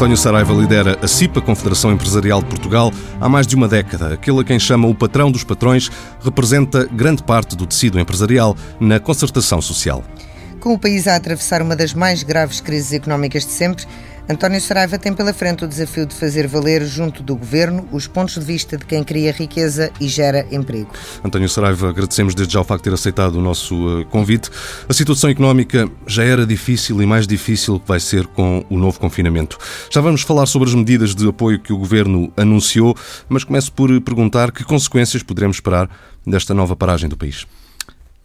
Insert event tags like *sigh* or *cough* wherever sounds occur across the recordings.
António Saraiva lidera a CIPA, Confederação Empresarial de Portugal, há mais de uma década. Aquele a quem chama o patrão dos patrões representa grande parte do tecido empresarial na concertação social. Com o país a atravessar uma das mais graves crises económicas de sempre, António Saraiva tem pela frente o desafio de fazer valer, junto do governo, os pontos de vista de quem cria riqueza e gera emprego. António Saraiva, agradecemos desde já o facto de ter aceitado o nosso eh, convite. A situação económica já era difícil e mais difícil que vai ser com o novo confinamento. Já vamos falar sobre as medidas de apoio que o governo anunciou, mas começo por perguntar que consequências poderemos esperar desta nova paragem do país.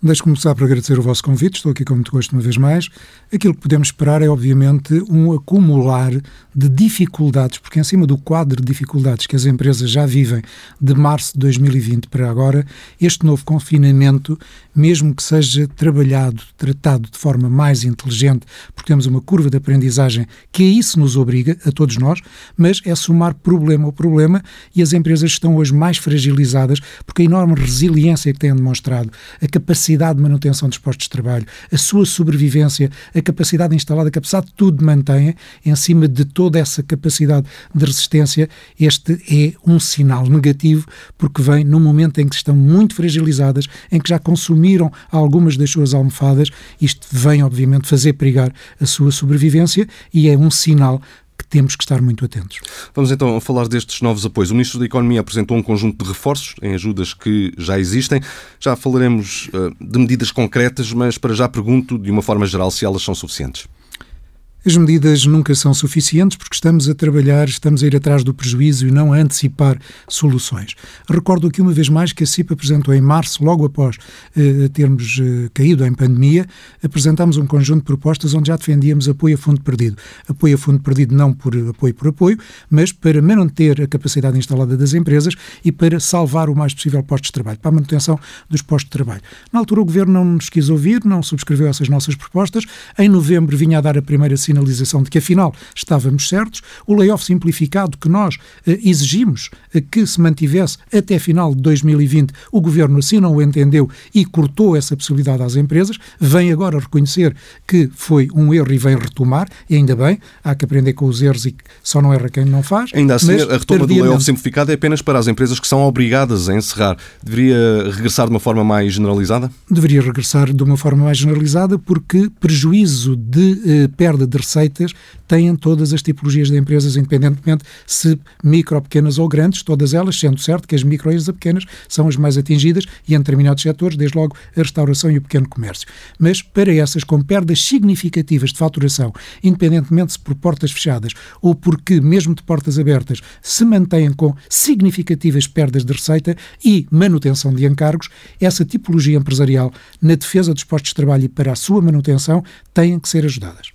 Deixe começar por agradecer o vosso convite, estou aqui com muito gosto uma vez mais. Aquilo que podemos esperar é, obviamente, um acumular de dificuldades, porque em cima do quadro de dificuldades que as empresas já vivem de março de 2020 para agora, este novo confinamento, mesmo que seja trabalhado, tratado de forma mais inteligente, porque temos uma curva de aprendizagem que a isso nos obriga, a todos nós, mas é somar problema ao problema e as empresas estão hoje mais fragilizadas porque a enorme resiliência que têm demonstrado, a capacidade capacidade de manutenção dos postos de trabalho, a sua sobrevivência, a capacidade instalada, que apesar de tudo mantém, em cima de toda essa capacidade de resistência, este é um sinal negativo, porque vem num momento em que estão muito fragilizadas, em que já consumiram algumas das suas almofadas, isto vem, obviamente, fazer perigar a sua sobrevivência e é um sinal que temos que estar muito atentos. Vamos então falar destes novos apoios. O Ministro da Economia apresentou um conjunto de reforços em ajudas que já existem. Já falaremos uh, de medidas concretas, mas para já pergunto, de uma forma geral, se elas são suficientes. As medidas nunca são suficientes porque estamos a trabalhar, estamos a ir atrás do prejuízo e não a antecipar soluções. Recordo aqui uma vez mais que a CIP apresentou em março, logo após eh, termos eh, caído em pandemia, apresentámos um conjunto de propostas onde já defendíamos apoio a fundo perdido. Apoio a fundo perdido não por apoio por apoio, mas para manter a capacidade instalada das empresas e para salvar o mais possível postos de trabalho, para a manutenção dos postos de trabalho. Na altura o Governo não nos quis ouvir, não subscreveu essas nossas propostas. Em novembro vinha a dar a primeira assinatura sinalização de que afinal estávamos certos, o layoff simplificado que nós eh, exigimos eh, que se mantivesse até final de 2020, o governo assim não o entendeu e cortou essa possibilidade às empresas, vem agora reconhecer que foi um erro e vem retomar, e ainda bem, há que aprender com os erros e só não erra quem não faz. Ainda assim, a retoma do layoff simplificado é apenas para as empresas que são obrigadas a encerrar. Deveria regressar de uma forma mais generalizada? Deveria regressar de uma forma mais generalizada porque prejuízo de eh, perda de receitas têm todas as tipologias de empresas, independentemente se micro, pequenas ou grandes, todas elas, sendo certo que as micro e as pequenas são as mais atingidas e em determinados setores, desde logo a restauração e o pequeno comércio. Mas para essas com perdas significativas de faturação, independentemente se por portas fechadas ou porque, mesmo de portas abertas, se mantêm com significativas perdas de receita e manutenção de encargos, essa tipologia empresarial, na defesa dos postos de trabalho e para a sua manutenção, têm que ser ajudadas.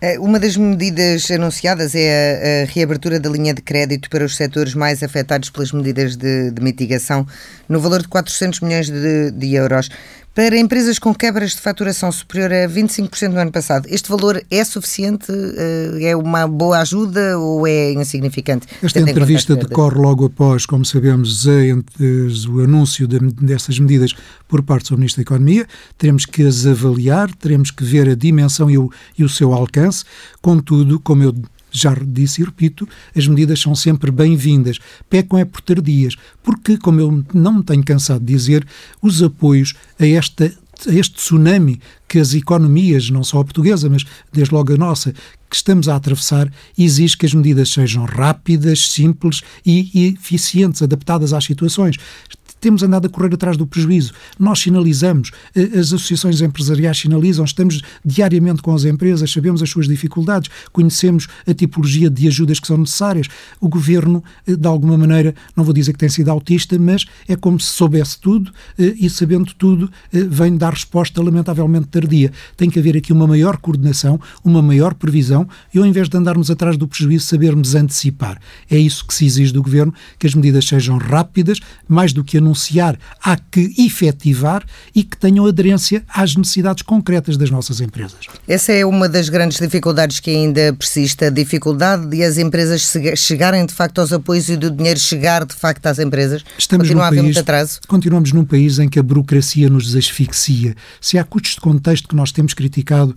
Eh, uma das medidas anunciadas é a, reabertura da linha de crédito para os setores mais afetados pelas medidas de, de mitigação, no valor de 400 milhões de, de euros. Para empresas com quebras de faturação superior a 25% no ano passado, este valor é suficiente? Eh, é uma boa ajuda ou é insignificante? Esta entrevista decorre logo após, como sabemos, o anúncio de, dessas medidas por parte do Ministro da Economia. Teremos que as avaliar, teremos que ver a dimensão e o, e o seu alcance. Contudo, como eu já disse e repito, as medidas são sempre bem-vindas. Pecam é por tardias, porque, como eu não me tenho cansado de dizer, os apoios a esta este tsunami que as economias, não só a portuguesa, mas desde logo a nossa, que estamos a atravessar, exige que as medidas sejam rápidas, simples e eficientes, adaptadas às situações temos andado a correr atrás do prejuízo. Nós sinalizamos, eh, as associações empresariais sinalizam, estamos diariamente com as empresas, sabemos as suas dificuldades, conhecemos a tipologia de ajudas que são necessárias. O governo, eh, de alguma maneira, não vou dizer que tem sido autista, mas é como se soubesse tudo eh, e, sabendo tudo, vem dar resposta lamentavelmente tardia. Tem que haver aqui uma maior coordenação, uma maior previsão e, ao invés de andarmos atrás do prejuízo, sabermos antecipar. É isso que se exige do governo, que as medidas sejam rápidas, mais do que anunciadas anunciar, há que efetivar e que tenham aderência às necessidades concretas das nossas empresas. Essa é uma das grandes dificuldades que ainda persiste, a dificuldade de as empresas chegarem de facto aos apoios e do dinheiro chegar de facto às empresas. Estamos Continua a haver país, muito atraso. Continuamos num país em que a burocracia nos asfixia. Se há custos de contexto que nós temos criticado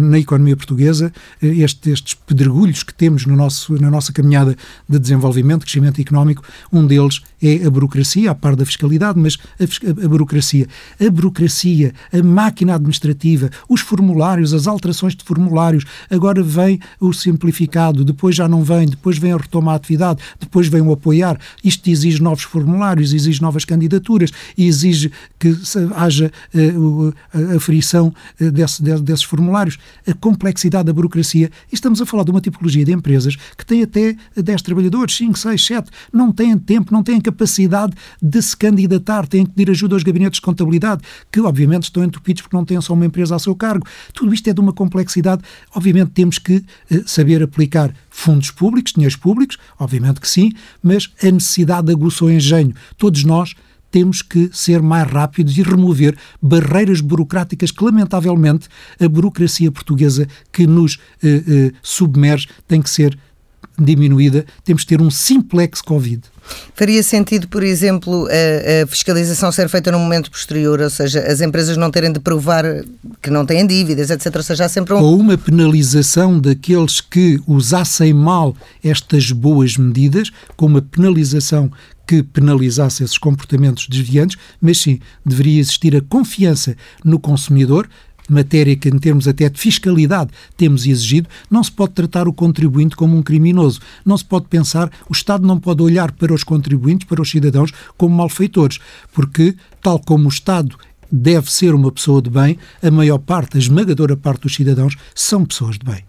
na economia portuguesa, este, estes pedregulhos que temos no nosso, na nossa caminhada de desenvolvimento, crescimento económico, um deles é a burocracia, a par da fiscalidade, mas a, a, burocracia. A burocracia, a máquina administrativa, os formulários, as alterações de formulários, agora vem o simplificado, depois já não vem, depois vem a retoma a atividade, depois vem o apoiar. Isto exige novos formulários, exige novas candidaturas, exige que haja uh, a frição uh, desse, de, desses formulários. A complexidade da burocracia. E estamos a falar de uma tipologia de empresas que tem até 10 trabalhadores, 5, 6, 7, não têm tempo, não têm capacidade de se candidatar, têm que pedir ajuda aos gabinetes de contabilidade, que obviamente estão entupidos porque não têm só uma empresa a seu cargo. Tudo isto é de uma complexidade. Obviamente temos que uh, saber aplicar fundos públicos, dinheiros públicos, obviamente que sim, mas a necessidade aguçou engenho. Todos nós temos que ser mais rápidos e remover barreiras burocráticas que, lamentavelmente, a burocracia portuguesa que nos eh, eh, submerge tem que ser diminuída. Temos que ter um simplex Covid. Faria sentido, por exemplo, a, a, fiscalização ser feita num momento posterior, ou seja, as empresas não terem de provar que não têm dívidas, etc. Ou seja, há sempre um... Ou uma penalização daqueles que usassem mal estas boas medidas, com uma penalização que penalizasse esses comportamentos desviantes, mas sim, deveria existir a confiança no consumidor, matéria que, em termos até de fiscalidade, temos exigido, não se pode tratar o contribuinte como um criminoso. Não se pode pensar, o Estado não pode olhar para os contribuintes, para os cidadãos, como malfeitores, porque, tal como o Estado deve ser uma pessoa de bem, a maior parte, a esmagadora parte dos cidadãos são pessoas de bem.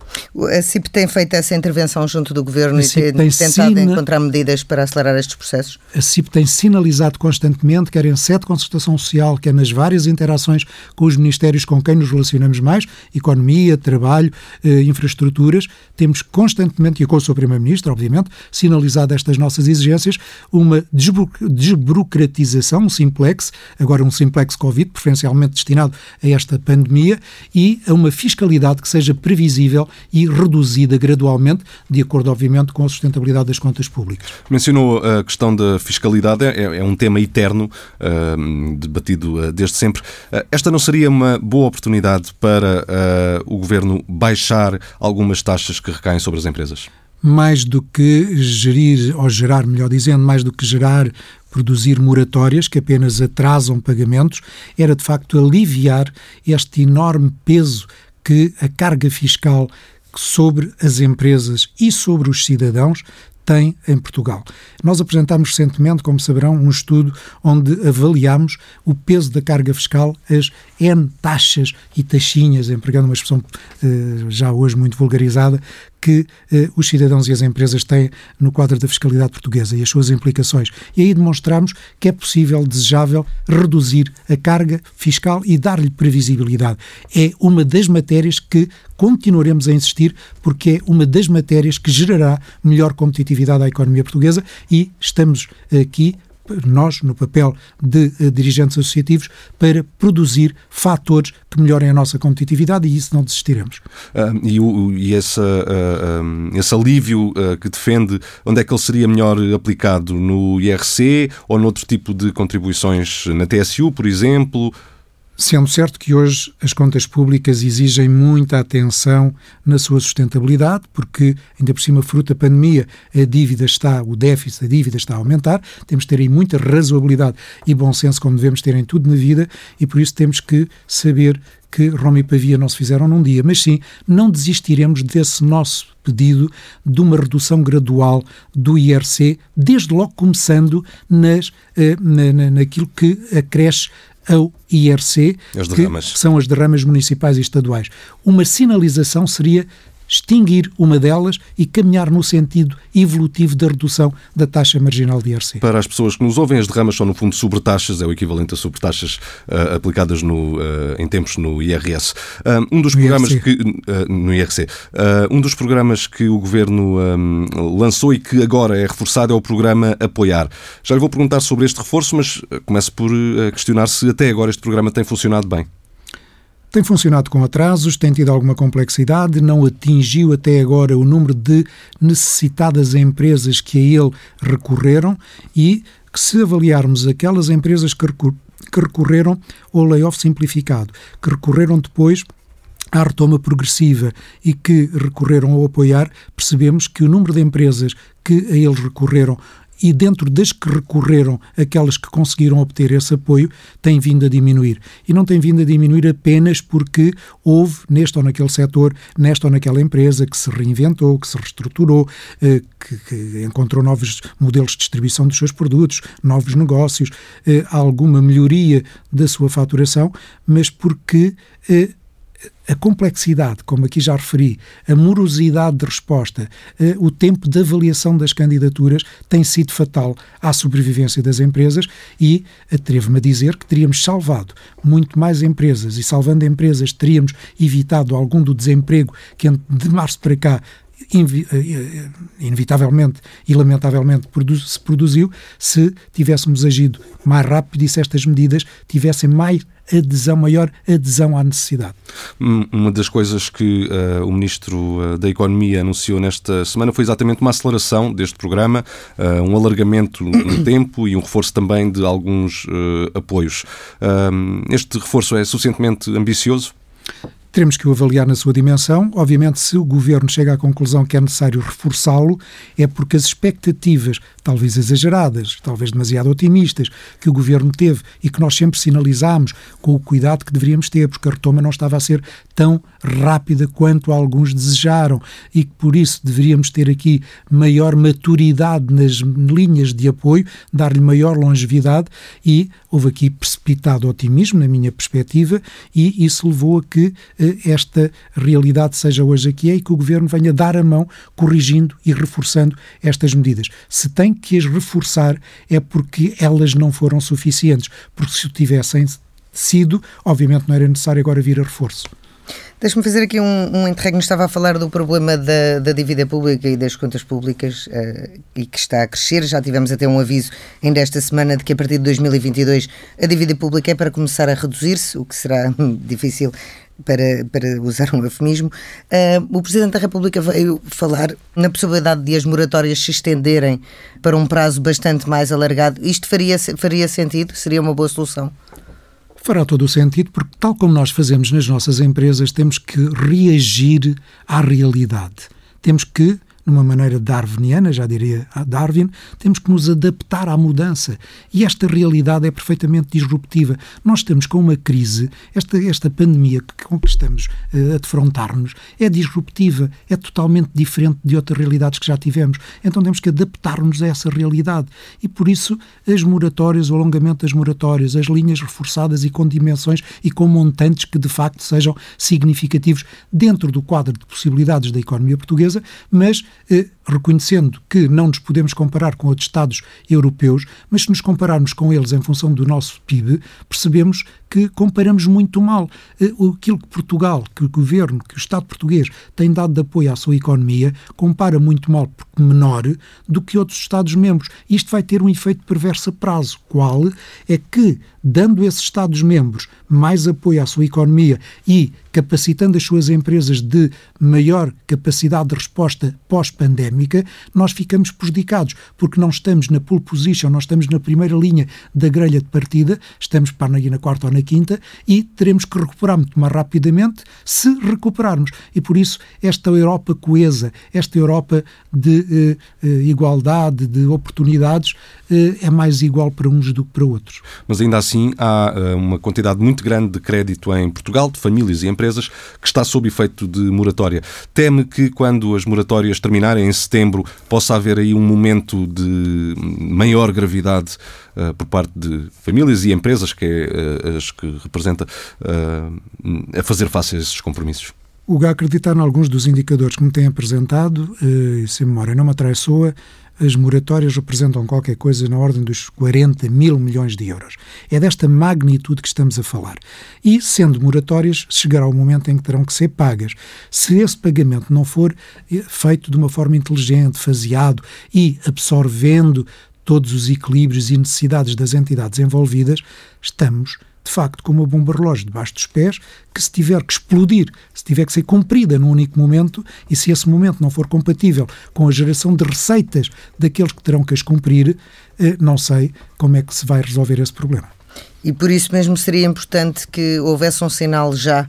A CIP tem feito essa intervenção junto do Governo e tem, tem tentado sina... encontrar medidas para acelerar estes processos? A CIP tem sinalizado constantemente, quer em sede de concertação social, quer nas várias interações com os ministérios com quem nos relacionamos mais, economia, trabalho, eh, infraestruturas, temos constantemente, e com o Sr. Primeiro-Ministro, obviamente, sinalizado estas nossas exigências, uma desburocratização, um simplex, agora um simplex Covid, preferencialmente destinado a esta pandemia, e a uma fiscalidade que seja previsível e reduzida gradualmente, de acordo, obviamente, com a sustentabilidade das contas públicas. Mencionou a questão da fiscalidade, é, é um tema eterno, uh, debatido uh, desde sempre. Uh, esta não seria uma boa oportunidade para o governo baixar algumas taxas que recaem sobre as empresas? Mais do que gerir, ou gerar, melhor dizendo, mais do que gerar produzir moratórias que apenas atrasam pagamentos, era de facto aliviar este enorme peso que a carga fiscal sobre as empresas e sobre os cidadãos tem em Portugal. Nós apresentámos recentemente, como saberão, um estudo onde avaliámos o peso da carga fiscal, as N taxas e taxinhas, empregando uma expressão eh, já hoje muito vulgarizada, que eh, os cidadãos e as empresas têm no quadro da fiscalidade portuguesa e as suas implicações. E aí demonstramos que é possível, desejável, reduzir a carga fiscal e dar-lhe previsibilidade. É uma das matérias que continuaremos a insistir, porque é uma das matérias que gerará melhor competitividade à economia portuguesa e estamos aqui nós, no papel de uh, dirigentes associativos, para produzir fatores que melhorem a nossa competitividade e isso não desistiremos. Uh, e, o, e essa, uh, um, esse alívio que defende, onde é que ele seria melhor aplicado? No IRC ou noutro tipo de contribuições na TSU, por exemplo? Sendo certo que hoje as contas públicas exigem muita atenção na sua sustentabilidade, porque, ainda por cima, fruto da pandemia, a dívida está, o déficit, a dívida está a aumentar, temos de ter aí muita razoabilidade e bom senso, como devemos ter em tudo na vida, e por isso temos que saber que Roma e Pavia não se fizeram num dia, mas sim, não desistiremos desse nosso pedido de uma redução gradual do IRC, desde logo começando nas, eh, na, na, naquilo que acresce ao IRC, que são as derramas municipais e estaduais. Uma sinalização seria extinguir uma delas e caminhar no sentido evolutivo da redução da taxa marginal de IRC. Para as pessoas que nos ouvem, as derramas são, no fundo, sobretaxas, é o equivalente a sobretaxas uh, aplicadas no, uh, em tempos no IRS. Uh, um dos no programas IRC. que. no IRC. um dos programas que o governo um, lançou e que agora é reforçado é o programa Apoiar. Já lhe vou perguntar sobre este reforço, mas começo por questionar se até agora este programa tem funcionado bem. Tem funcionado com atrasos, tem tido alguma complexidade, não atingiu até agora o número de necessitadas empresas que a ele recorreram e que se avaliarmos aquelas empresas que que recorreram ao layoff simplificado, que recorreram depois à retoma progressiva e que recorreram ao apoiar, percebemos que o número de empresas que a eles recorreram e dentro das que recorreram, aquelas que conseguiram obter esse apoio, tem vindo a diminuir. E não tem vindo a diminuir apenas porque houve neste ou naquele setor, nesta ou naquela empresa que se reinventou, que se reestruturou, eh, que, que encontrou novos modelos de distribuição dos seus produtos, novos negócios, eh, alguma melhoria da sua faturação, mas porque eh, a complexidade, como aqui já referi, a morosidade de resposta, eh, o tempo de avaliação das candidaturas tem sido fatal à sobrevivência das empresas e atrevo-me a dizer que teríamos salvado muito mais empresas e salvando empresas teríamos evitado algum do desemprego que de março para cá inevitavelmente e lamentavelmente se produziu se tivéssemos agido mais rápido e se estas medidas tivessem mais adesão, maior adesão à necessidade. Uma das coisas que uh, o Ministro uh, da Economia anunciou nesta semana foi exatamente uma aceleração deste programa, uh, um alargamento no tempo e um reforço também de alguns apoios. este reforço é suficientemente ambicioso? Teremos que o avaliar na sua dimensão. Obviamente, se o governo chega à conclusão que é necessário reforçá-lo, é porque as expectativas, talvez exageradas, talvez demasiado otimistas, que o governo teve e que nós sempre sinalizámos com o cuidado que deveríamos ter, porque a retoma não estava a ser tão rápida quanto alguns desejaram e que por isso deveríamos ter aqui maior maturidade nas linhas de apoio, dar-lhe maior longevidade e houve aqui precipitado otimismo, na minha perspectiva, e isso levou a que eh, esta realidade seja hoje aqui é e que o Governo venha dar a mão corrigindo e reforçando estas medidas. Se tem que as reforçar é porque elas não foram suficientes, porque se o tivessem sido, obviamente não era necessário agora vir a reforço. Deixa-me fazer aqui um, um interregno. Estava a falar do problema da, da dívida pública e das contas públicas uh, e que está a crescer. Já tivemos até um aviso ainda esta semana de que a partir de 2022 a dívida pública é para começar a reduzir-se, o que será *laughs* difícil para, para usar um eufemismo. Uh, o Presidente da República veio falar na possibilidade de as moratórias se estenderem para um prazo bastante mais alargado. Isto faria, faria sentido? Seria uma boa solução? Fará todo o sentido, porque, tal como nós fazemos nas nossas empresas, temos que reagir à realidade. Temos que numa maneira darwiniana, já diria Darwin, temos que nos adaptar à mudança. E esta realidade é perfeitamente disruptiva. Nós estamos com uma crise, esta, esta pandemia com que estamos uh, a defrontar-nos é disruptiva, é totalmente diferente de outras realidades que já tivemos. Então temos que adaptar-nos a essa realidade. E por isso as moratórias, o alongamento das moratórias, as linhas reforçadas e com dimensões e com montantes que de facto sejam significativos dentro do quadro de possibilidades da economia portuguesa, mas eh, reconhecendo que não nos podemos comparar com outros Estados europeus, mas se nos compararmos com eles em função do nosso PIB, percebemos que comparamos muito mal. Eh, aquilo que Portugal, que o governo, que o Estado português tem dado de apoio à sua economia, compara muito mal, porque menor, do que outros Estados-membros. Isto vai ter um efeito perverso a prazo. Qual? É que, dando esses Estados-membros mais apoio à sua economia e capacitando as suas empresas de maior capacidade de resposta pós-pandémica, nós ficamos prejudicados, porque não estamos na pole position, nós estamos na primeira linha da grelha de partida, estamos para na quarta ou na quinta e teremos que recuperar muito mais rapidamente se recuperarmos. E por isso, esta Europa coesa, esta Europa de eh, eh igualdade, de oportunidades, eh, é mais igual para uns do que para outros. Mas ainda assim, há eh, uma quantidade muito grande de crédito em Portugal, de famílias e empresas, que está sob efeito de moratória. Teme que, quando as moratórias terminarem em setembro, possa haver aí um momento de maior gravidade uh, por parte de famílias e empresas, que é uh, as que representa, uh, a fazer face a esses compromissos? O GA acreditar em alguns dos indicadores que me têm apresentado, e se a memória não me atraiçoa, as moratórias representam qualquer coisa na ordem dos 40 mil milhões de euros. É desta magnitude que estamos a falar. E, sendo moratórias, chegará o momento em que terão que ser pagas. Se esse pagamento não for eh, feito de uma forma inteligente, faseado e absorvendo todos os equilíbrios e necessidades das entidades envolvidas, estamos de facto, com uma bomba relógio debaixo dos pés, que se tiver que explodir, se tiver que ser cumprida num único momento, e se esse momento não for compatível com a geração de receitas daqueles que terão que as cumprir, eh, não sei como é que se vai resolver esse problema. E por isso mesmo seria importante que houvesse um sinal já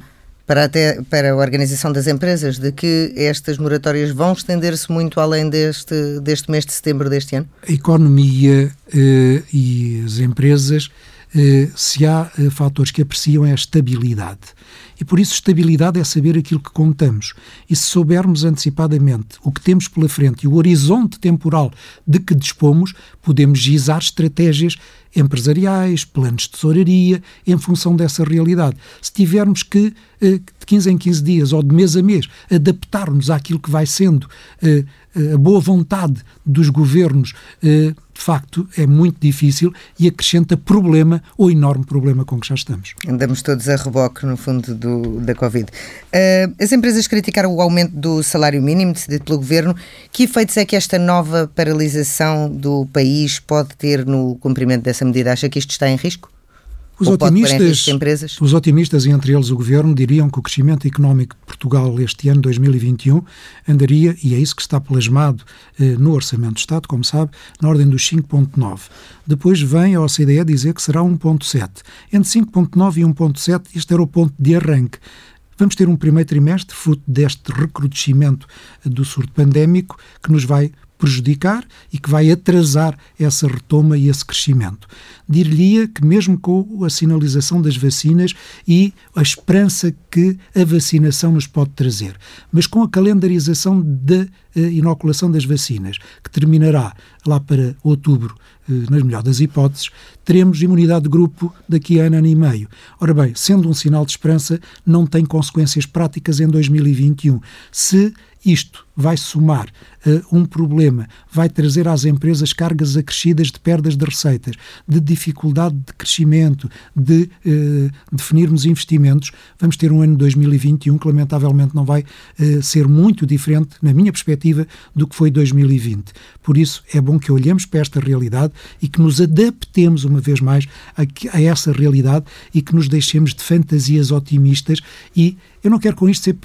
para, até, para a organização das empresas de que estas moratórias vão estender-se muito além deste, deste mês de setembro deste ano? A economia eh, e as empresas, se há eh, fatores que apreciam é a estabilidade. E por isso, estabilidade é saber aquilo que contamos. E se soubermos antecipadamente o que temos pela frente e o horizonte temporal de que dispomos, podemos gizar estratégias empresariais, planos de tesouraria, em função dessa realidade. Se tivermos que, eh, de 15 em 15 dias ou de mês a mês, adaptarmos àquilo que vai sendo eh, eh, a boa vontade dos governos, de facto, é muito difícil e acrescenta problema ou enorme problema com que já estamos. Andamos todos a reboque, no fundo, do, da Covid. As empresas criticaram o aumento do salário mínimo decidido pelo governo. Que efeitos é que esta nova paralisação do país pode ter no cumprimento dessa essa medida? Acha que isto está em risco? Os otimistas, os otimistas, e entre eles o Governo, diriam que o crescimento económico de Portugal este ano, 2021, andaria, e é isso que está plasmado eh, no Orçamento do Estado, como sabe, na ordem dos 5,9. Depois vem a OCDE dizer que será 1,7. Entre 5,9 e 1,7, este era o ponto de arranque. Vamos ter um primeiro trimestre, fruto deste recrudescimento do surto pandémico, que nos vai prejudicar e que vai atrasar essa retoma e esse crescimento. Dir-lhe que, mesmo com a sinalização das vacinas e a esperança que a vacinação nos pode trazer, mas com a calendarização da eh, inoculação das vacinas, que terminará lá para outubro, eh, nas melhores das hipóteses, teremos imunidade de grupo daqui a ano, ano e meio. Ora bem, sendo um sinal de esperança, não tem consequências práticas em 2021. Se isto vai somar uh, um problema, vai trazer às empresas cargas acrescidas de perdas de receitas, de dificuldade de crescimento, de uh, definirmos investimentos. Vamos ter um ano 2021 que, lamentavelmente, não vai uh, ser muito diferente, na minha perspectiva, do que foi 2020. Por isso, é bom que olhemos para esta realidade e que nos adaptemos, uma vez mais, a, a essa realidade e que nos deixemos de fantasias otimistas e eu não quero com isto ser,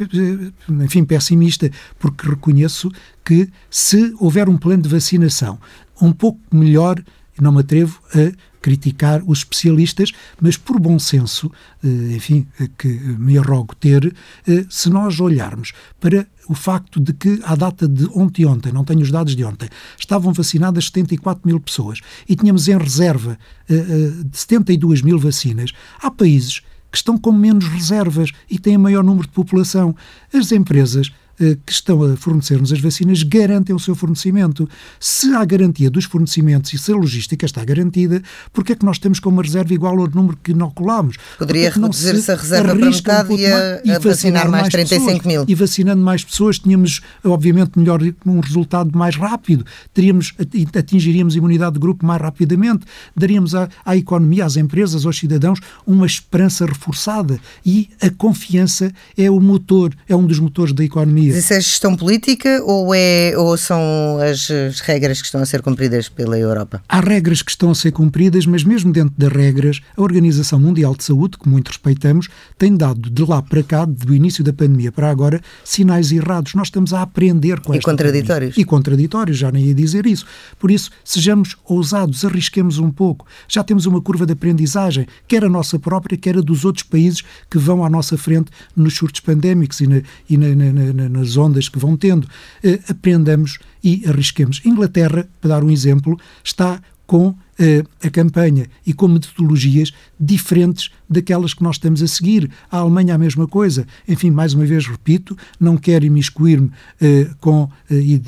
enfim, pessimista, porque reconheço que se houver um plano de vacinação um pouco melhor, não me atrevo a criticar os especialistas, mas por bom senso, eh, enfim, que me arrogo ter, eh, se nós olharmos para o facto de que, à data de ontem e ontem, não tenho os dados de ontem, estavam vacinadas 74 mil pessoas e tínhamos em reserva eh, de 72 mil vacinas, há países que estão com menos reservas e têm maior número de população. As empresas que estão a fornecer-nos as vacinas garantem o seu fornecimento. Se há garantia dos fornecimentos e se a logística está garantida, porque é que nós temos como reserva igual ao número que inoculamos? Poderia reduzir-se a reserva para metade um e, a, e a vacinar mais 35 pessoas. mil. E vacinando mais pessoas, tínhamos, obviamente, melhor, um resultado mais rápido. Teríamos, atingiríamos imunidade de grupo mais rapidamente. Daríamos à, à economia, às empresas, aos cidadãos, uma esperança reforçada. E a confiança é o motor, é um dos motores da economia mas isso é gestão política ou, é, ou são as, as, regras que estão a ser cumpridas pela Europa? Há regras que estão a ser cumpridas, mas mesmo dentro das regras, a Organização Mundial de Saúde, que muito respeitamos, tem dado de lá para cá, do início da pandemia para agora, sinais errados. Nós estamos a aprender com E contraditórios. Pandemia. E contraditórios, já nem ia dizer isso. Por isso, sejamos ousados, arrisquemos um pouco. Já temos uma curva de aprendizagem, quer a nossa própria, quer a dos outros países que vão à nossa frente nos surtos pandémicos e na, e na, na nas ondas que vão tendo, eh, aprendamos e arrisquemos. Inglaterra, para dar um exemplo, está com eh, a campanha e com metodologias diferentes daquelas que nós estamos a seguir. A Alemanha a mesma coisa. Enfim, mais uma vez repito, não quero imiscuir-me eh, com eh, e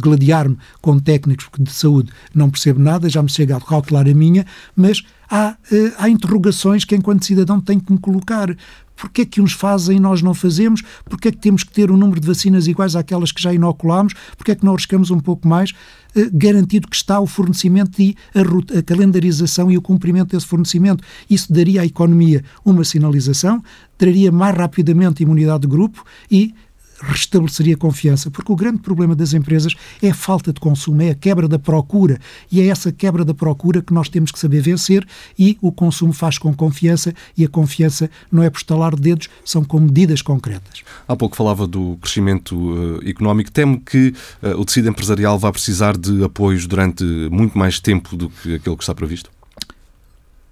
gladiar-me com técnicos de saúde, não percebo nada, já me chega a calcular a minha, mas há, eh, há interrogações que enquanto cidadão tenho que me colocar. Porquê é que uns fazem e nós não fazemos? Porquê é que temos que ter um número de vacinas iguais àquelas que já inoculamos? Porquê é que não arriscamos um pouco mais? Eh, garantido que está o fornecimento e a, a calendarização e o cumprimento desse fornecimento. Isso daria à economia uma sinalização, traria mais rapidamente imunidade de grupo e restabeleceria confiança, porque o grande problema das empresas é a falta de consumo, é a quebra da procura, e é essa quebra da procura que nós temos que saber vencer, e o consumo faz com confiança, e a confiança não é por estalar de dedos, são com medidas concretas. Há pouco falava do crescimento uh, económico, temo que uh, o tecido empresarial vá precisar de apoios durante muito mais tempo do que aquele que está previsto?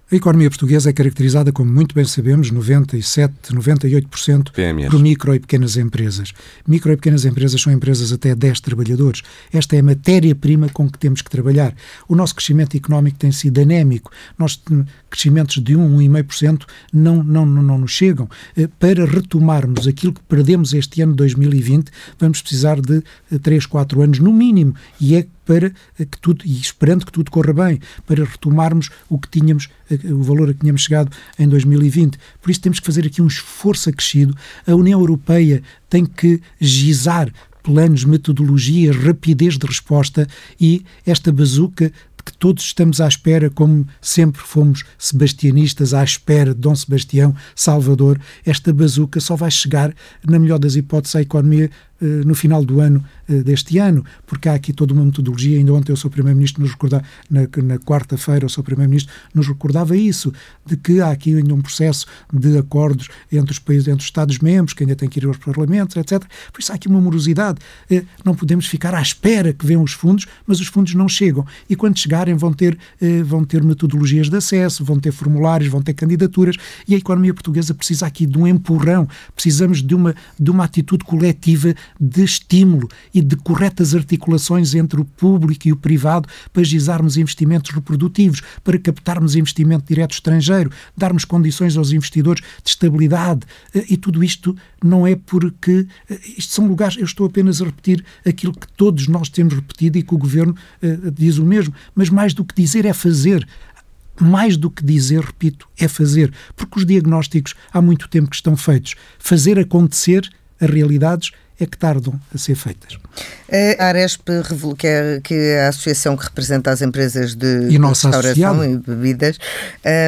A economia portuguesa é caracterizada, como muito bem sabemos, 97, 98% PMS. por micro e pequenas empresas. Micro e pequenas empresas são empresas até 10 trabalhadores. Esta é a matéria-prima com que temos que trabalhar. O nosso crescimento económico tem sido anémico. Nós, crescimentos de 1, 1,5% não, não, não, não nos chegam. Eh, para retomarmos aquilo que perdemos este ano 2020, vamos precisar de 3, eh, 4 anos no mínimo. E é para que tudo, e esperando que tudo corra bem, para retomarmos o que tínhamos, o valor a que tínhamos chegado em 2020. Por isso temos que fazer aqui um esforço acrescido. A União Europeia tem que gizar planos, metodologias, rapidez de resposta e esta bazuca que todos estamos à espera, como sempre fomos sebastianistas, à espera de Dom Sebastião, Salvador, esta bazuca só vai chegar, na melhor das hipóteses, à economia eh, no final do ano eh, deste ano, porque há aqui toda uma metodologia. Ainda ontem o seu Primeiro-Ministro nos recordava, na, na quarta-feira, o seu Primeiro-Ministro nos recordava isso, de que há aqui ainda um processo de acordos entre os países, entre os Estados-membros, que ainda tem que ir aos parlamentos, etc. Por isso há aqui uma morosidade. Eh, não podemos ficar à espera que venham os fundos, mas os fundos não chegam. E quando chegarem, vão ter, vão ter metodologias de acesso, vão ter formulários, vão ter candidaturas, e a economia portuguesa precisa aqui de um empurrão. Precisamos de uma, de uma atitude coletiva de estímulo e de corretas articulações entre o público e o privado para gizarmos investimentos reprodutivos, para captarmos investimento direto estrangeiro, darmos condições aos investidores de estabilidade. Eh, e tudo isto não é porque. Eh, isto são lugares. Eu estou apenas a repetir aquilo que todos nós temos repetido e que o governo uh, diz o mesmo. Mas mais do que dizer é fazer mais do que dizer, repito, é fazer. Porque os diagnósticos há muito tempo que estão feitos. Fazer acontecer as realidades é que tardam a ser feitas. A Aresp, que é, que é a associação que representa as empresas de, de restauração e bebidas,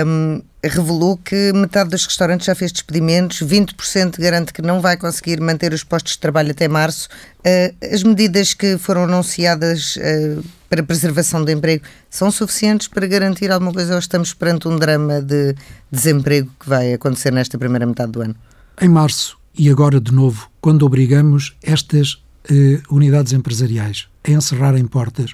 um, revelou que metade dos restaurantes já fez despedimentos, 20% garante que não vai conseguir manter os postos de trabalho até março. Uh, as medidas que foram anunciadas uh, para preservação do emprego são suficientes para garantir alguma coisa ou estamos perante um drama de desemprego que vai acontecer nesta primeira metade do ano? Em março, e agora de novo, quando obrigamos estas eh, unidades empresariais a encerrarem portas,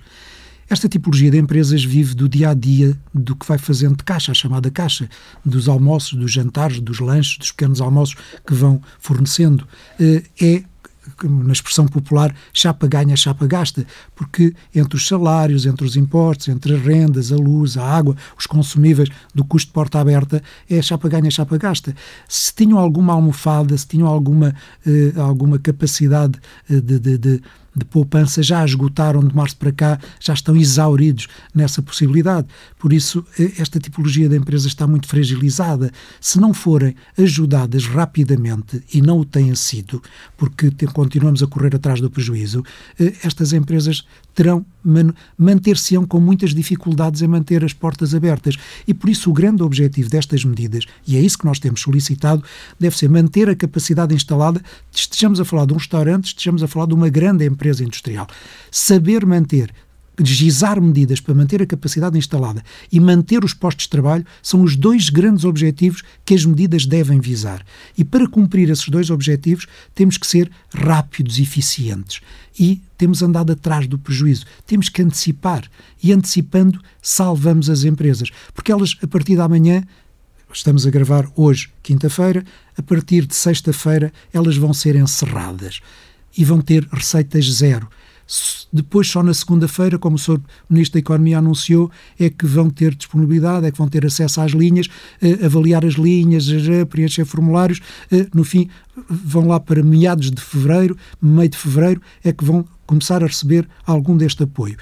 esta tipologia de empresas vive do dia a dia do que vai fazendo de caixa, a chamada caixa, dos almoços, dos jantares, dos lanches, dos pequenos almoços que vão fornecendo. Eh, é na expressão popular, chapa ganha, chapa gasta, porque entre os salários, entre os impostos, entre as rendas, a luz, a água, os consumíveis do custo de porta aberta, é chapa ganha, chapa gasta. Se tinham alguma almofada, se tinham alguma, eh, alguma capacidade eh, de, de, de de poupança já esgotaram de março para cá, já estão exauridos nessa possibilidade. Por isso, eh, esta tipologia de empresa está muito fragilizada. Se não forem ajudadas rapidamente, e não o têm sido, porque continuamos a correr atrás do prejuízo, eh, estas empresas terão manter-se-ão com muitas dificuldades em manter as portas abertas. E por isso o grande objetivo destas medidas, e é isso que nós temos solicitado, deve ser manter a capacidade instalada, estejamos a falar de um restaurante, estejamos a falar de uma grande empresa industrial. Saber manter gizar medidas para manter a capacidade instalada e manter os postos de trabalho são os dois grandes objetivos que as medidas devem visar. E para cumprir esses dois objetivos, temos que ser rápidos e eficientes. E temos andado atrás do prejuízo. Temos que antecipar. E antecipando, salvamos as empresas. Porque elas, a partir da manhã, estamos a gravar hoje, quinta-feira, a partir de sexta-feira, elas vão ser encerradas e vão ter receitas zero. Depois, só na segunda-feira, como o Sr. Ministro da Economia anunciou, é que vão ter disponibilidade, é que vão ter acesso às linhas, eh, avaliar as linhas, eh, preencher formulários. Eh, no fim, vão lá para meados de fevereiro, meio de fevereiro, é que vão começar a receber algum deste apoio.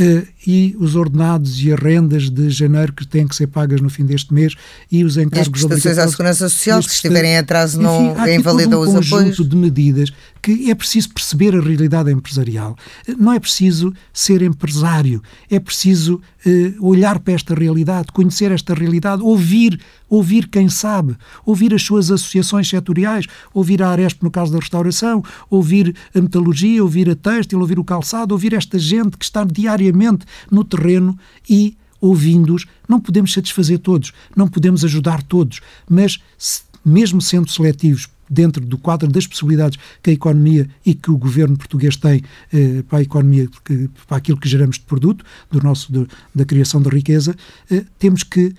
Uh, e os ordenados e as rendas de janeiro que têm que ser pagas no fim deste mês e os encargos as prestações à Segurança Social, se estiverem em atraso, não Enfim, invalidam um os apoios. conjunto de medidas que é preciso perceber a realidade empresarial. Não é preciso ser empresário, é preciso uh, olhar para esta realidade, conhecer esta realidade, ouvir, ouvir quem sabe, ouvir as suas associações setoriais, ouvir a Aresp no caso da restauração, ouvir a metalurgia, ouvir a têxtil, ouvir o calçado, ouvir esta gente que está diariamente no terreno e ouvindo-os, não podemos satisfazer todos, não podemos ajudar todos, mas mesmo sendo seletivos dentro do quadro das possibilidades que a economia e que o governo português tem eh, para a economia, que, para aquilo que geramos de produto, do nosso, do, da criação de riqueza, eh, temos que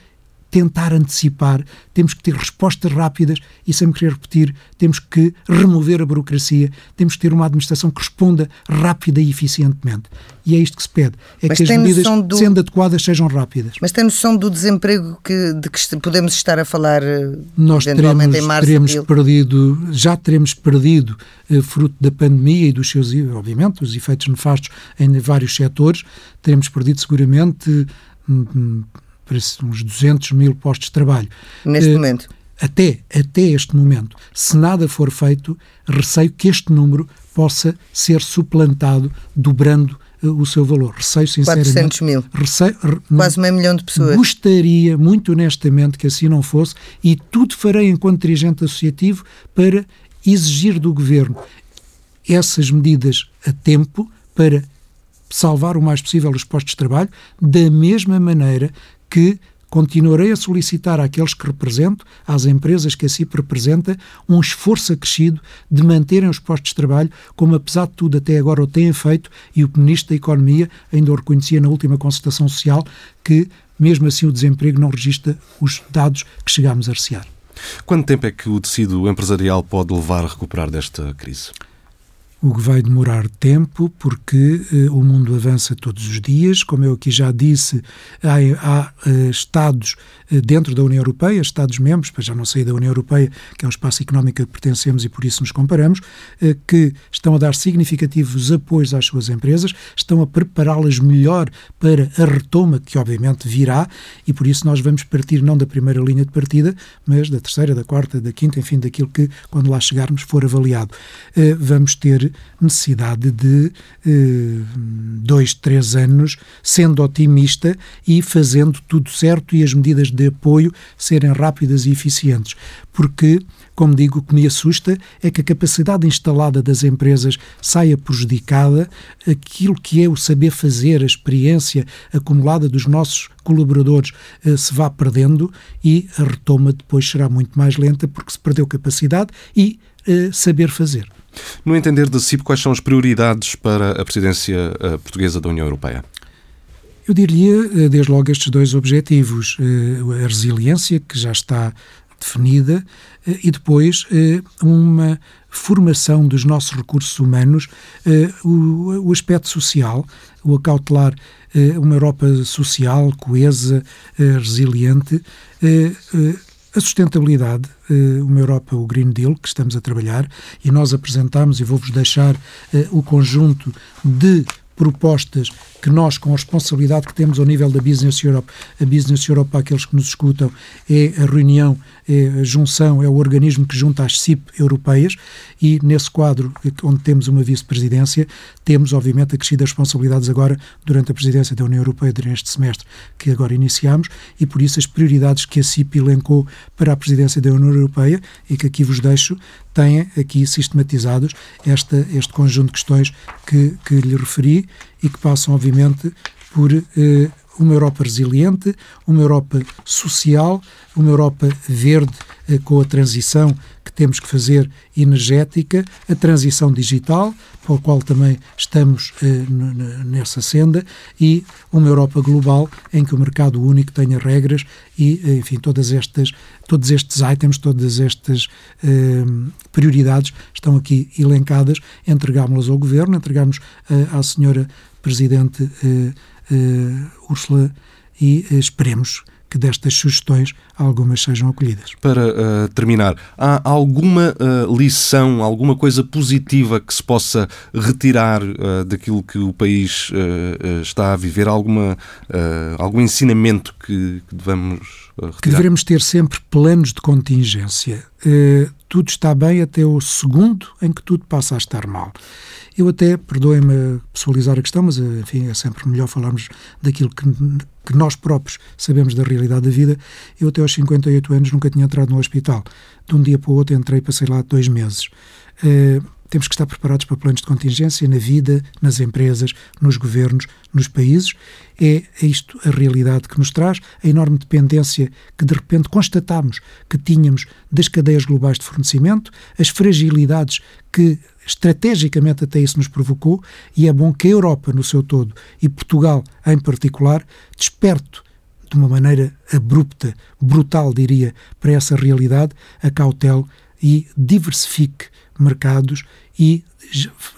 tentar antecipar, temos que ter respostas rápidas e, sem me querer repetir, temos que remover a burocracia, temos que ter uma administração que responda rápida e eficientemente. E é isto que se pede, é Mas que as medidas, do... sendo adequadas, sejam rápidas. Mas tem noção do desemprego que, de que podemos estar a falar eh, Nós teremos, em março, teremos perdido, já teremos perdido, eh, fruto da pandemia e dos seus, obviamente, os efeitos nefastos em vários setores, teremos perdido seguramente uns 200 mil postos de trabalho. Neste uh, momento? Até, até este momento. Se nada for feito, receio que este número possa ser suplantado, dobrando uh, o seu valor. Receio, sinceramente. 400 mil. Receio, Quase meio milhão de pessoas. Gostaria, muito honestamente, que assim não fosse e tudo farei enquanto dirigente associativo para exigir do governo essas medidas a tempo para salvar o mais possível os postos de trabalho, da mesma maneira que continuarei a solicitar àqueles que represento, às empresas que assim representa, um esforço acrescido de manterem os postos de trabalho, como apesar de tudo até agora o têm feito, e o Ministro da Economia ainda o reconhecia na última consultação social, que mesmo assim o desemprego não registra os dados que chegámos a recear. Quanto tempo é que o tecido empresarial pode levar a recuperar desta crise? O que vai demorar tempo, porque uh, o mundo avança todos os dias. Como eu aqui já disse, há, há uh, Estados dentro da União Europeia, Estados-membros, para já não sair da União Europeia, que é o espaço económico a que pertencemos e por isso nos comparamos, que estão a dar significativos apoios às suas empresas, estão a prepará-las melhor para a retoma, que obviamente virá, e por isso nós vamos partir não da primeira linha de partida, mas da terceira, da quarta, da quinta, enfim, daquilo que, quando lá chegarmos, for avaliado. vamos ter necessidade de eh, dois, três anos sendo otimista e fazendo tudo certo e as medidas de apoio serem rápidas e eficientes. Porque, como digo, o que me assusta é que a capacidade instalada das empresas saia prejudicada, aquilo que é o saber fazer, a experiência acumulada dos nossos colaboradores eh, se vá perdendo e a retoma depois será muito mais lenta porque se perdeu capacidade e eh, saber fazer. No entender da CIP, quais são as prioridades para a presidência eh, portuguesa da União Europeia? Eu diria, eh, desde logo, estes dois objetivos: eh, a resiliência, que já está definida, e depois uma formação dos nossos recursos humanos, o aspecto social, o acautelar uma Europa social, coesa, resiliente a sustentabilidade, eh, uma Europa, o Green Deal, que estamos a trabalhar, e nós apresentamos, e vou-vos deixar eh, o conjunto de propostas que nós, com a responsabilidade que temos ao nível da Business Europe, a Business Europe, para aqueles que nos escutam, é a reunião, é a junção, é o organismo que junta as CIP europeias e nesse quadro, onde temos uma vice-presidência, temos, obviamente, acrescidas responsabilidades agora durante a presidência da União Europeia durante este semestre que agora iniciamos e por isso as prioridades que a CIP elencou para a presidência da União Europeia e que aqui vos deixo, têm aqui sistematizados esta, este conjunto de questões que, que lhe referi e que passam, obviamente, por eh, uma Europa resiliente, uma Europa social, uma Europa verde eh, com a transição que temos que fazer energética, a transição digital, para a qual também estamos eh, nessa senda, e uma Europa global em que o mercado único tenha regras e, eh, enfim, todas estas, todos estes itens, todas estas eh, prioridades estão aqui elencadas, entregámos-las ao Governo, entregámos eh, à senhora Presidente eh, eh, Úrsula e esperemos que destas sugestões algumas sejam acolhidas. Para uh, terminar, há alguma uh, lição, alguma coisa positiva que se possa retirar uh, daquilo que o país está a viver? Alguma, algum ensinamento que, que devemos retirar? Que devemos ter sempre planos de contingência. tudo está bem até o segundo em que tudo passa a estar mal. Eu até, perdoem-me pessoalizar a questão, mas enfim, é sempre melhor falarmos daquilo que, que nós próprios sabemos da realidade da vida. Eu até aos 58 anos nunca tinha entrado no hospital. De um dia para o outro entrei, passei lá dois meses. Uh, temos que estar preparados para planos de contingência na vida, nas empresas, nos governos, nos países. É, é isto a realidade que nos traz, a enorme dependência que de repente constatamos que tínhamos das cadeias globais de fornecimento, as fragilidades que estrategicamente até isso nos provocou, e é bom que a Europa no seu todo e Portugal em particular desperte de uma maneira abrupta, brutal, diria, para essa realidade, acautele e diversifique mercados e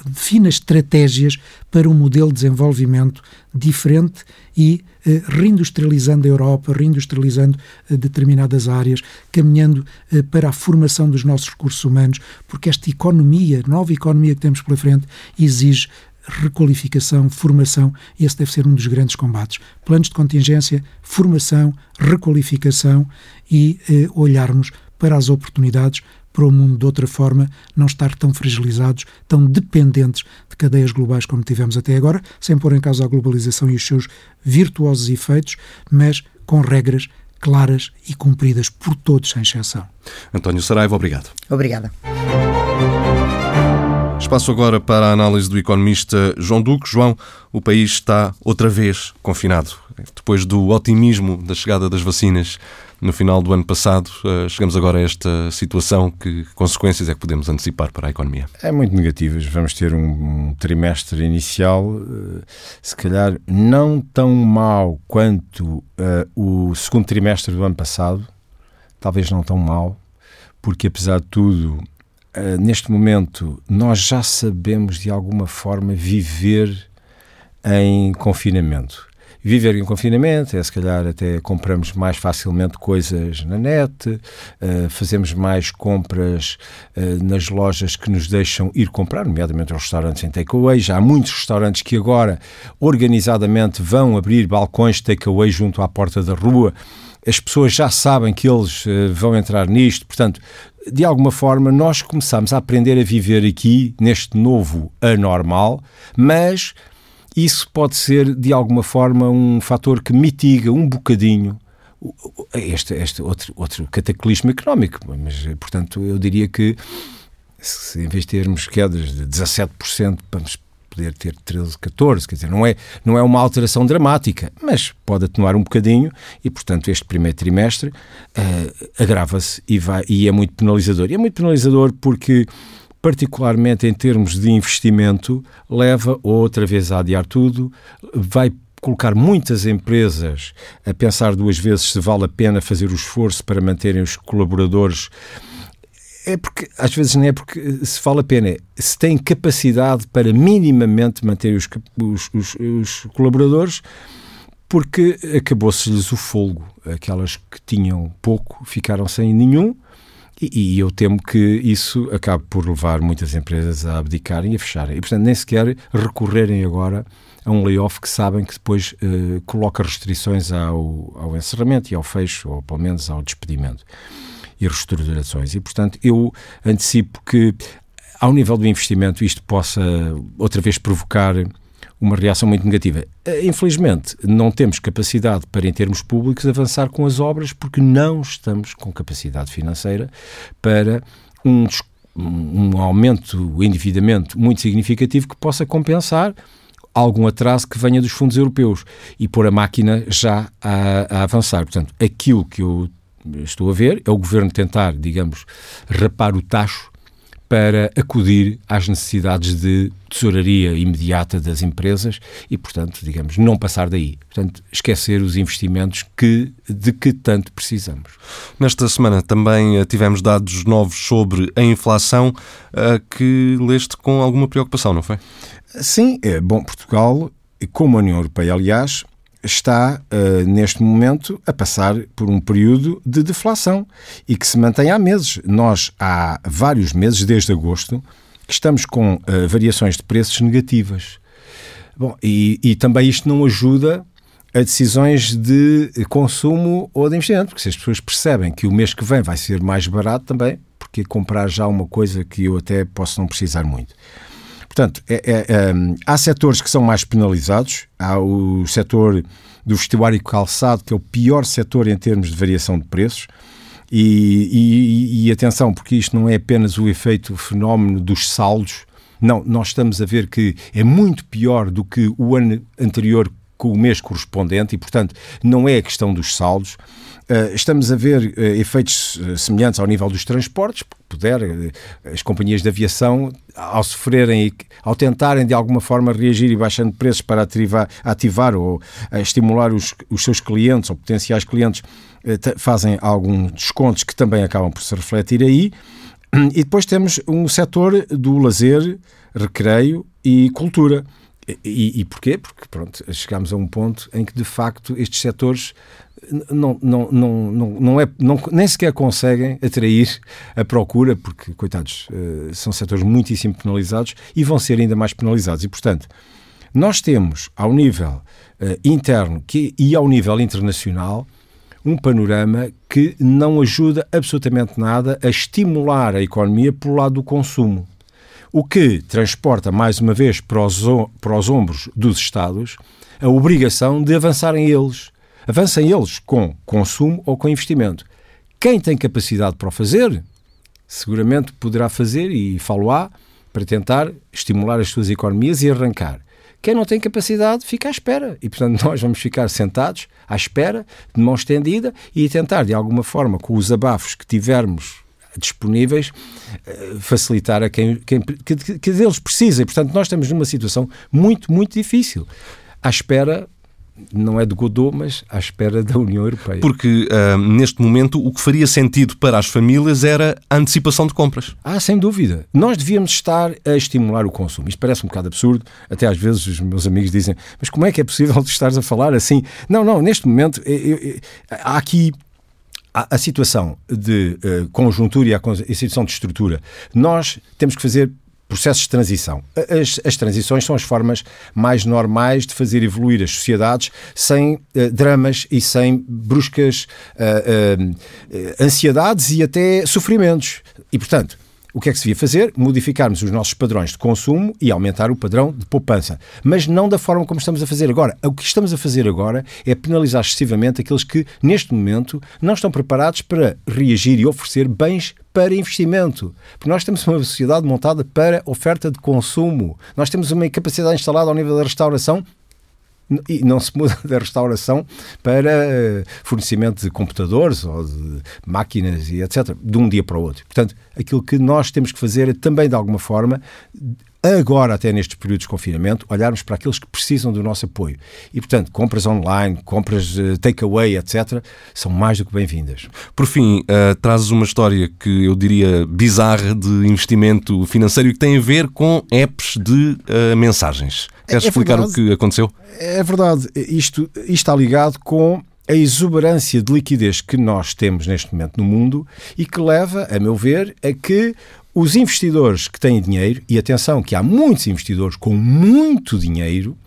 defina estratégias para um modelo de desenvolvimento diferente e eh, reindustrializando a Europa, reindustrializando eh, determinadas áreas, caminhando eh, para a formação dos nossos recursos humanos, porque esta economia, nova economia que temos pela frente, exige requalificação, formação, e esse deve ser um dos grandes combates. Planos de contingência, formação, requalificação e eh, olharmos para as oportunidades para o mundo de outra forma, não estar tão fragilizados, tão dependentes de cadeias globais como tivemos até agora, sem pôr em causa a globalização e os seus virtuosos efeitos, mas com regras claras e cumpridas por todos, sem exceção. António Saraiva, obrigado. Obrigada. Espaço agora para a análise do economista João Duque. João, o país está outra vez confinado. Depois do otimismo da chegada das vacinas no final do ano passado, eh, chegamos agora a esta situação. Que consequências é que podemos antecipar para a economia? É muito negativas. Vamos ter um, trimestre inicial, eh, se calhar não tão mau quanto uh, o segundo trimestre do ano passado, talvez não tão mau, porque apesar de tudo uh, neste momento, nós já sabemos de alguma forma viver em confinamento. Viver em confinamento é, se calhar, até compramos mais facilmente coisas na net, uh, fazemos mais compras uh, nas lojas que nos deixam ir comprar, nomeadamente os restaurantes em takeaway. Já há muitos restaurantes que agora, organizadamente, vão abrir balcões de takeaway junto à porta da rua as pessoas já sabem que eles uh, vão entrar nisto, portanto, de alguma forma, nós começamos a aprender a viver aqui, neste novo anormal, mas isso pode ser, de alguma forma, um fator que mitiga um bocadinho este, este outro, outro cataclismo económico. Mas, portanto, eu diria que se em vez de termos quedas de 17%, vamos poder ter 13, 14, quer dizer, não é, não é uma alteração dramática, mas pode atenuar um bocadinho e, portanto, este primeiro trimestre uh, agrava-se e, vai, e é muito penalizador. E é muito penalizador porque particularmente em termos de investimento, leva outra vez a adiar tudo, vai colocar muitas empresas a pensar duas vezes se vale a pena fazer o esforço para manterem os colaboradores é porque, às vezes, não é porque se fala a pena, é se tem capacidade para minimamente manter os, os, os, os colaboradores, porque acabou-se-lhes o folgo. Aquelas que tinham pouco ficaram sem nenhum, e, e, eu temo que isso acabe por levar muitas empresas a abdicarem e a fecharem. E, portanto, nem sequer recorrerem agora a um layoff que sabem que depois uh, coloca restrições ao, ao encerramento e ao fecho, ou pelo menos ao despedimento e reestruturações. E, portanto, eu antecipo que, ao nível do investimento, isto possa outra vez provocar uma reação muito negativa. Eh, infelizmente, não temos capacidade para, em termos públicos, avançar com as obras porque não estamos com capacidade financeira para um, um aumento, o endividamento muito significativo que possa compensar algum atraso que venha dos fundos europeus e pôr a máquina já a, a avançar. Portanto, aquilo que eu estou a ver é o governo tentar, digamos, rapar o tacho para acudir às necessidades de tesouraria imediata das empresas e, portanto, digamos, não passar daí. Portanto, esquecer os investimentos que, de que tanto precisamos. Nesta semana também eh, tivemos dados novos sobre a inflação eh, que leste com alguma preocupação, não foi? Sim, é bom. Portugal, como a União Europeia, aliás, está, uh, neste momento, a passar por um período de deflação e que se mantém há meses. Nós, há vários meses, desde agosto, que estamos com uh, variações de preços negativas. Bom, e, e também isto não ajuda a decisões de consumo ou de investimento, porque se as pessoas percebem que o mês que vem vai ser mais barato também, porque comprar já uma coisa que eu até posso não precisar muito. Portanto, é, é, é, há setores que são mais penalizados. Há o setor do vestuário calçado, que é o pior setor em termos de variação de preços. E, e, e, atenção, porque isto não é apenas o efeito, o fenómeno dos saldos. Não, nós estamos a ver que é muito pior do que o ano anterior com o mês correspondente e, portanto, não é a questão dos saldos. Uh, estamos a ver uh, efeitos uh, semelhantes ao nível dos transportes, puder, as companhias de aviação, ao sofrerem, ao tentarem de alguma forma reagir e baixando preços para ativar, ativar ou estimular os, os seus clientes ou potenciais clientes, fazem alguns descontos que também acabam por se refletir aí. E depois temos um setor do lazer, recreio e cultura. E, e porquê? Porque pronto, chegamos a um ponto em que de facto estes setores não, não, não, não, não, é, não nem sequer conseguem atrair a procura, porque, coitados, eh, são setores muitíssimo penalizados e vão ser ainda mais penalizados. E, portanto, nós temos ao nível uh, interno que, e ao nível internacional um panorama que não ajuda absolutamente nada a estimular a economia pelo lado do consumo. O que transporta, mais uma vez, para os, para os ombros dos Estados a obrigação de avançarem eles. Avancem eles com consumo ou com investimento. Quem tem capacidade para o fazer, seguramente poderá fazer e falo-á para tentar estimular as suas economias e arrancar. Quem não tem capacidade fica à espera. E, portanto, *laughs* nós vamos ficar sentados à espera, de mão estendida, e tentar, de alguma forma, com os abafos que tivermos disponíveis, eh, facilitar a quem, quem que, que deles precisa. E, portanto, nós estamos numa situação muito, muito difícil. À espera não é de Godot, mas à espera da União Europeia. Porque uh, neste momento o que faria sentido para as famílias era a antecipação de compras. Ah, sem dúvida. Nós devíamos estar a estimular o consumo. Isto parece um bocado absurdo, até às vezes os meus amigos dizem, mas como é que é possível *laughs* tu estares a falar assim? Não, não, neste momento eu, eu, há aqui a, situação de uh, conjuntura e a, a situação de estrutura. Nós temos que fazer processos de transição. As, as, transições são as formas mais normais de fazer evoluir as sociedades sem uh, dramas e sem bruscas uh, ansiedades e até sofrimentos. E, portanto, o que é que se devia fazer? Modificarmos os nossos padrões de consumo e aumentar o padrão de poupança. Mas não da forma como estamos a fazer agora. O que estamos a fazer agora é penalizar excessivamente aqueles que, neste momento, não estão preparados para reagir e oferecer bens para investimento. Porque nós temos uma sociedade montada para oferta de consumo. Nós temos uma capacidade instalada ao nível da restauração e não se muda *laughs* da restauração para eh, fornecimento de computadores ou de máquinas e etc. de um dia para o outro. Portanto, aquilo que nós temos que fazer é também, de alguma forma, agora até nestes períodos de confinamento, olharmos para aqueles que precisam do nosso apoio. E, portanto, compras online, compras uh, takeaway, etc., são mais do que bem-vindas. Por fim, uh, trazes uma história que eu diria bizarra de investimento financeiro que tem a ver com apps de uh, mensagens. Queres é, é explicar verdade, o que aconteceu? É verdade. Isto, isto está ligado com a exuberância de liquidez que nós temos neste momento no mundo e que leva, a meu ver, a que os investidores que têm dinheiro, e atenção que há muitos investidores com muito dinheiro,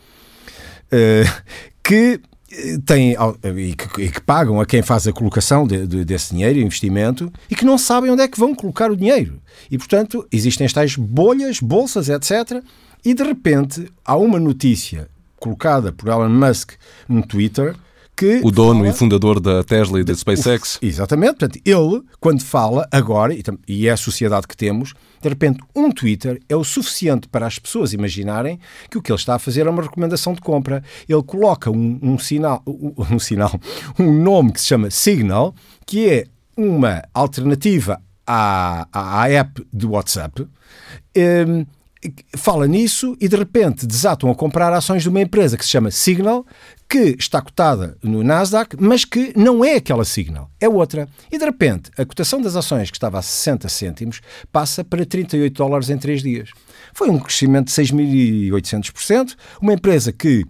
uh, que eh, têm e que, e que, pagam a quem faz a colocação de, de, desse dinheiro, investimento, e que não sabem onde é que vão colocar o dinheiro. E, portanto, existem as tais bolhas, bolsas, etc. E, de repente, há uma notícia colocada por Elon Musk no Twitter que. O dono fala... e fundador da Tesla e da SpaceX. Exatamente. Portanto, ele, quando fala agora, e é a sociedade que temos, de repente, um Twitter é o suficiente para as pessoas imaginarem que o que ele está a fazer é uma recomendação de compra. Ele coloca um, um sinal, um, *laughs* um sinal, um nome que se chama Signal, que é uma alternativa à, à app do WhatsApp. Um, fala nisso e de repente desatam a comprar ações de uma empresa que se chama Signal, que está cotada no Nasdaq, mas que não é aquela Signal, é outra. E de repente a cotação das ações que estava a 60 cêntimos passa para 38 dólares em 3 dias. Foi um crescimento de 6.800%, uma empresa que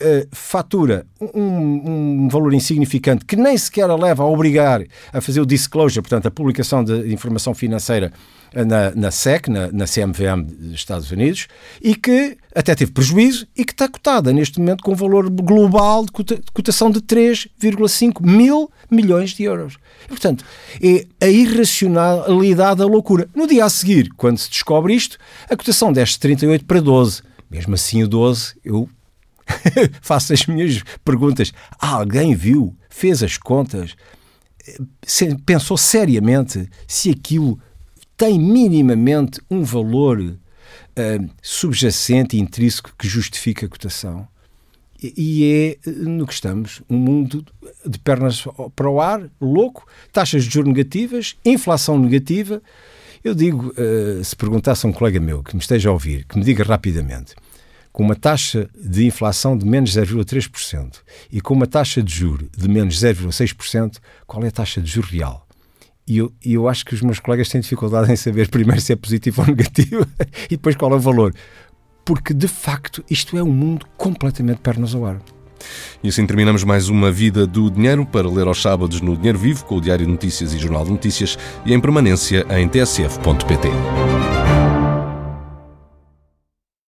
Uh, fatura um, um, valor insignificante que nem sequer a leva a obrigar a fazer o disclosure, portanto, a publicação de informação financeira na, na SEC, na, na CMVM dos Estados Unidos, e que até teve prejuízo e que está cotada neste momento com um valor global de cotação de 3,5 mil milhões de euros. E, portanto, é a irracionalidade da loucura. No dia a seguir, quando se descobre isto, a cotação desce de 38 para 12. Mesmo assim, o 12, eu *laughs* faço as minhas perguntas. Alguém viu, fez as contas, pensou seriamente se aquilo tem minimamente um valor uh, subjacente e intrínseco que justifica a cotação. e é no que estamos, um mundo de pernas para o ar, louco, taxas de juros negativas, inflação negativa. Eu digo, se perguntasse a um colega meu que me esteja a ouvir, que me diga rapidamente, com uma taxa de inflação de menos 0,3% e com uma taxa de juro de menos 0,6%, qual é a taxa de juro real? E eu, eu acho que os meus colegas têm dificuldade em saber primeiro se é positivo ou *laughs* negativo *laughs* e depois qual é o valor. Porque, de facto, isto é um mundo completamente pernas ao ar. E assim terminamos mais uma Vida do Dinheiro para ler aos sábados no Dinheiro Vivo, com o Diário de Notícias e Jornal de Notícias e em permanência em tsf.pt.